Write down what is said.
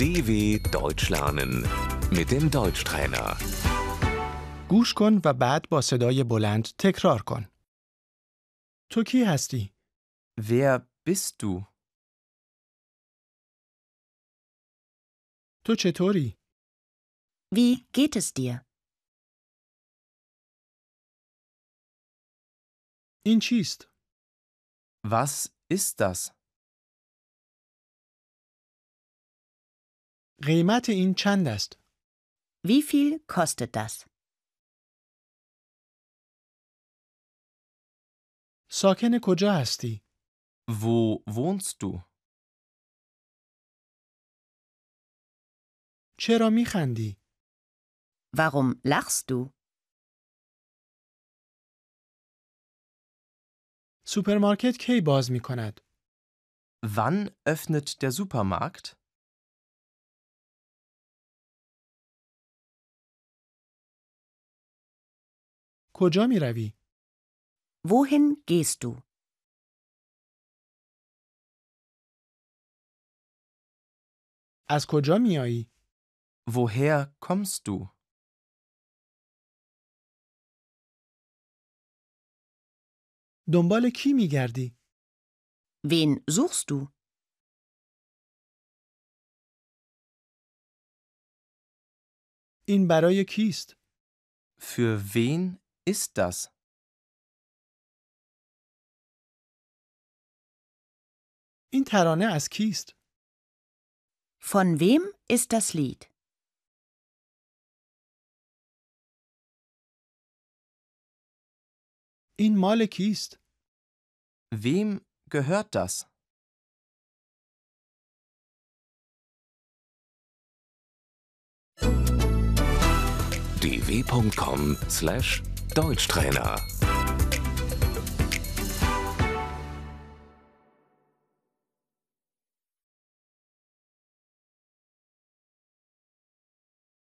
DW Deutsch lernen mit dem Deutschtrainer. گوش کن و بعد با صدای بلند تکرار کن. تو کی هستی؟ Wer bist du? تو چطوری؟ Wie geht es dir? این چیست؟ Was ist das? قیمت این چند است؟ Wie viel kostet das? ساکن کجا هستی؟ Wo wohnst du? چرا میخندی؟ Warum lachst du? سوپرمارکت کی باز می کند؟ Wann öffnet der Supermarkt? کجا می روی؟ Wohin gehst du? از کجا می آیی؟ Woher kommst du? دنبال کی می گردی؟ Wen suchst du? این برای کیست؟ Für wen ist das? این ترانه از کیست؟ Von wem ist das Lied? این مال کیست؟ Wem gehört das? dw.com/deutschtrainer